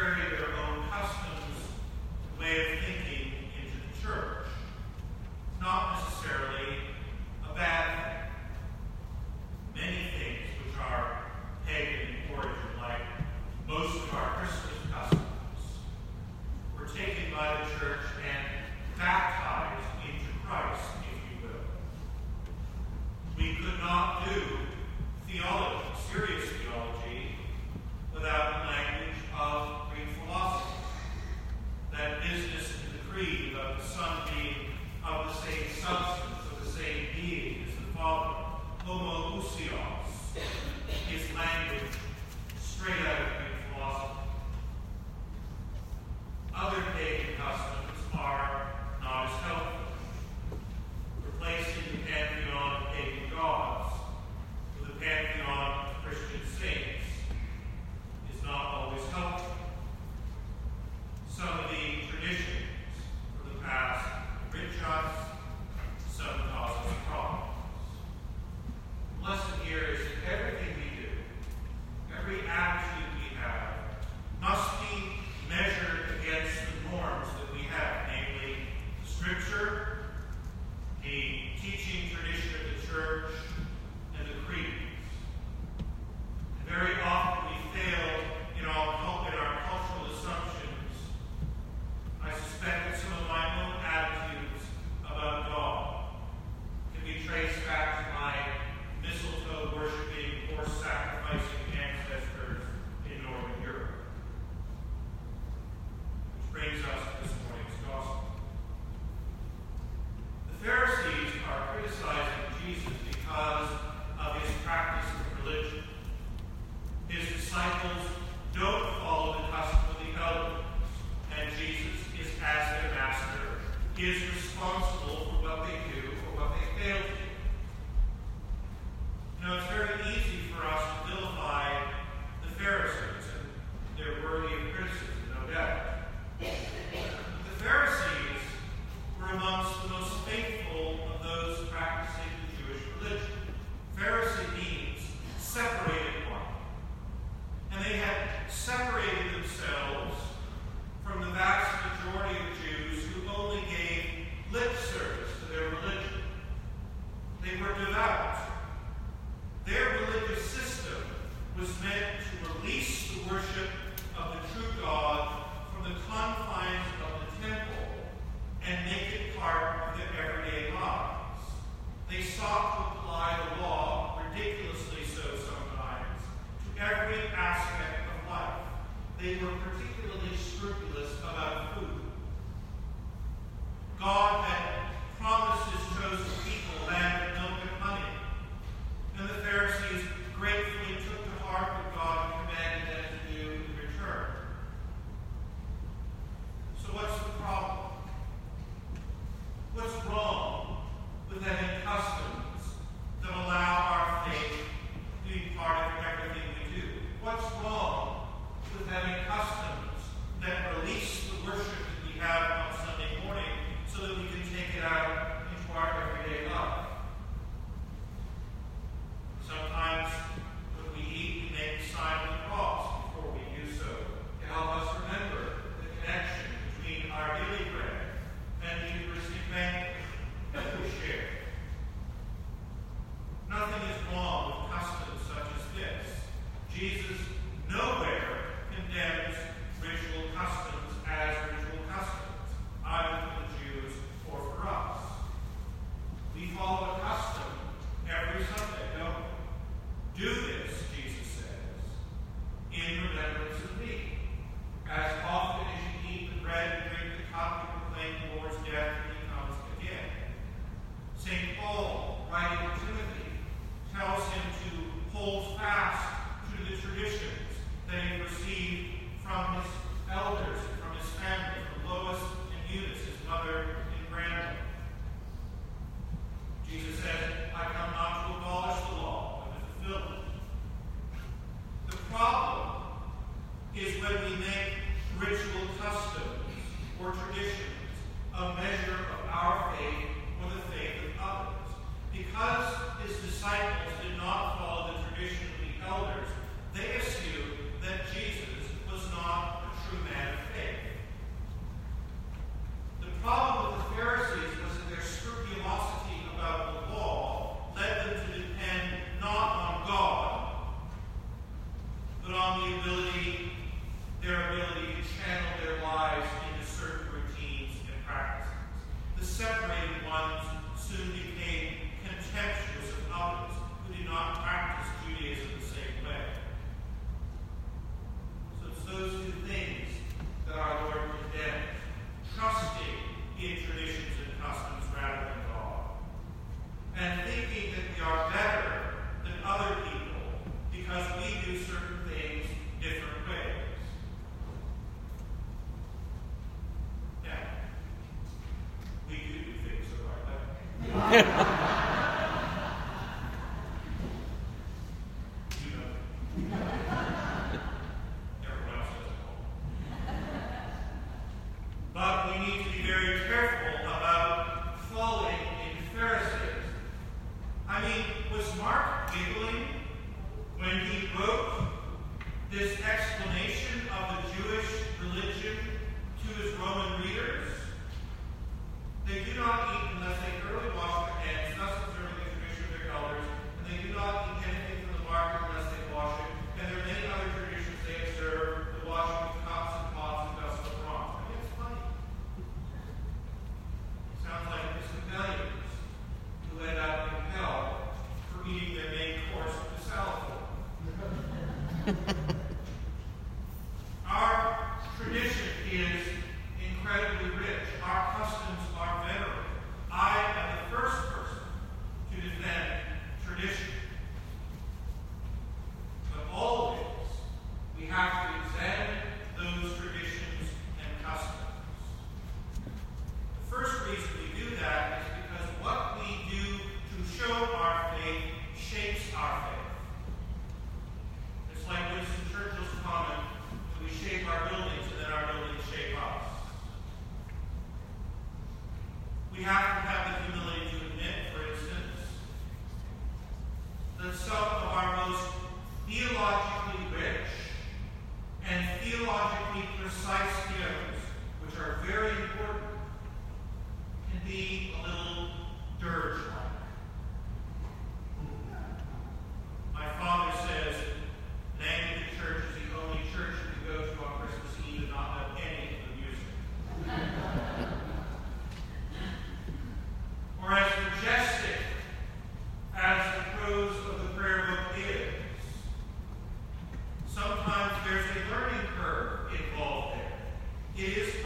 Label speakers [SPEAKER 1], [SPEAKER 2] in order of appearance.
[SPEAKER 1] carry their own customs, way of thinking into the church. Not necessarily a bad thing. Many things which are pagan in origin, like most of our Christian customs, were taken by the church and baptized into Christ, if you will. We could not do worship because we do certain things different ways. Yeah, we do do things the right way. you know. Everyone else does it. But we need to be very careful que isso